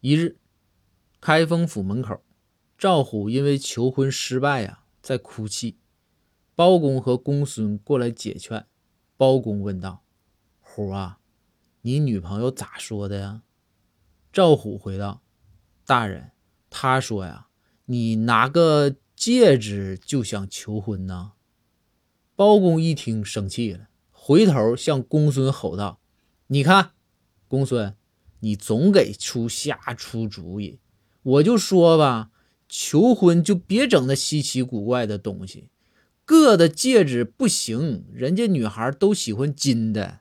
一日，开封府门口，赵虎因为求婚失败呀，在哭泣。包公和公孙过来解劝。包公问道：“虎啊，你女朋友咋说的呀？”赵虎回道：“大人，他说呀，你拿个戒指就想求婚呢。”包公一听生气了，回头向公孙吼道：“你看，公孙。”你总给出瞎出主意，我就说吧，求婚就别整那稀奇古怪的东西，硌的戒指不行，人家女孩都喜欢金的。